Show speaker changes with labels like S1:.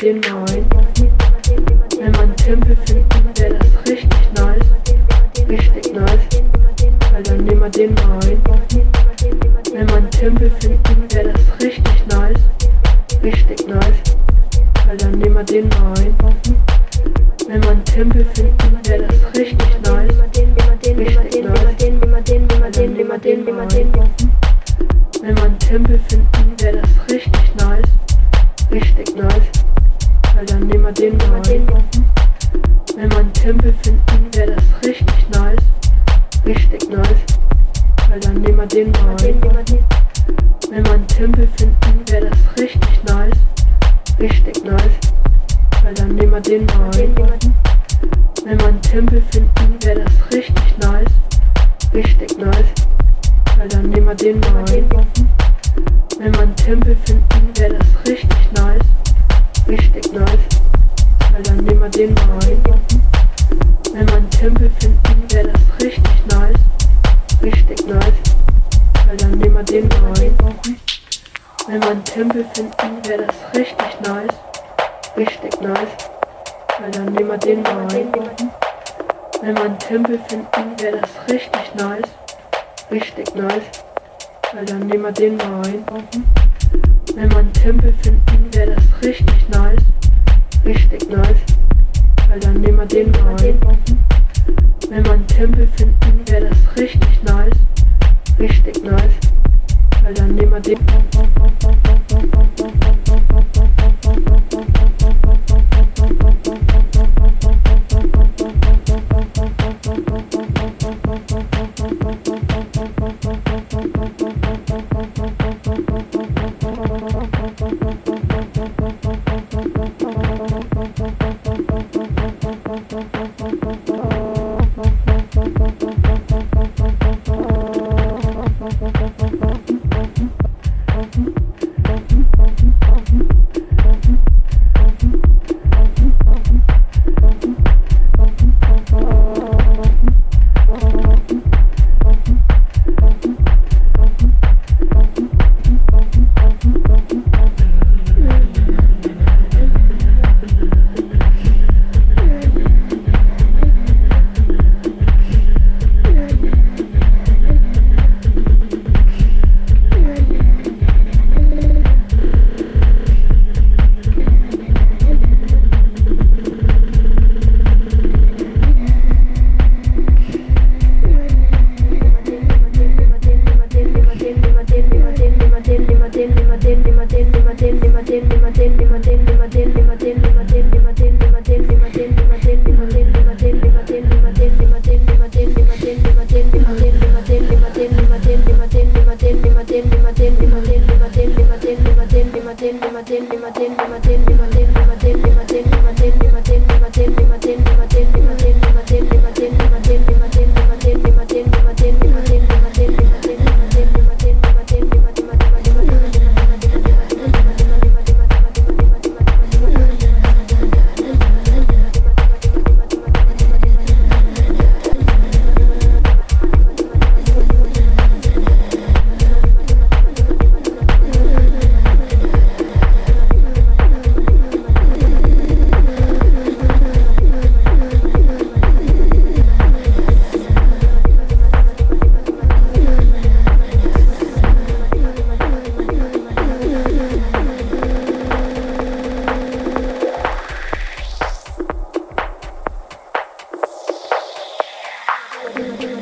S1: den Mauern. Wenn man Tempel findet, wäre das richtig nice. Richtig nice. Weil dann nehmen wir den Mauern. Wenn man Tempel findet, wäre das richtig nice. Richtig nice. Weil dann nehmen wir den Mauern. Wenn man Tempel findet, wäre das richtig nice. Richtig nice. Wenn man Tempel finden, wäre das richtig nice. Richtig nice. Fall, dann nehmen wir den mal. Wenn wir einen Tempel finden, wäre das richtig nice. Richtig nice. Weil dann nehmen wir den mal. Wenn wir einen Tempel finden, wäre das richtig nice. Richtig nice. Weil dann nehmen wir den mal. Wenn wir einen Tempel finden, wäre das richtig nice. Richtig nice. Weil dann nehmen wir den mal. Wenn wir einen Tempel finden, wäre das richtig nice richtig nice, weil dann nehmen wir den mal rein. Wenn wir einen Tempel finden, wäre das richtig nice, richtig nice, weil dann nehmen wir den mal rein. Wenn wir einen Tempel finden, wäre das richtig nice, richtig nice, weil dann nehmen wir den mal rein. Wenn wir einen Tempel finden, wäre das richtig nice, richtig nice, weil dann nehmen wir den mal rein. Wenn man Tempel finden, wäre das richtig nice. Richtig nice. Weil dann nehmen wir den mal rein. Wenn man Tempel finden, wäre das richtig nice. Richtig nice. Weil dann nehmen wir den. Auf, Thank you.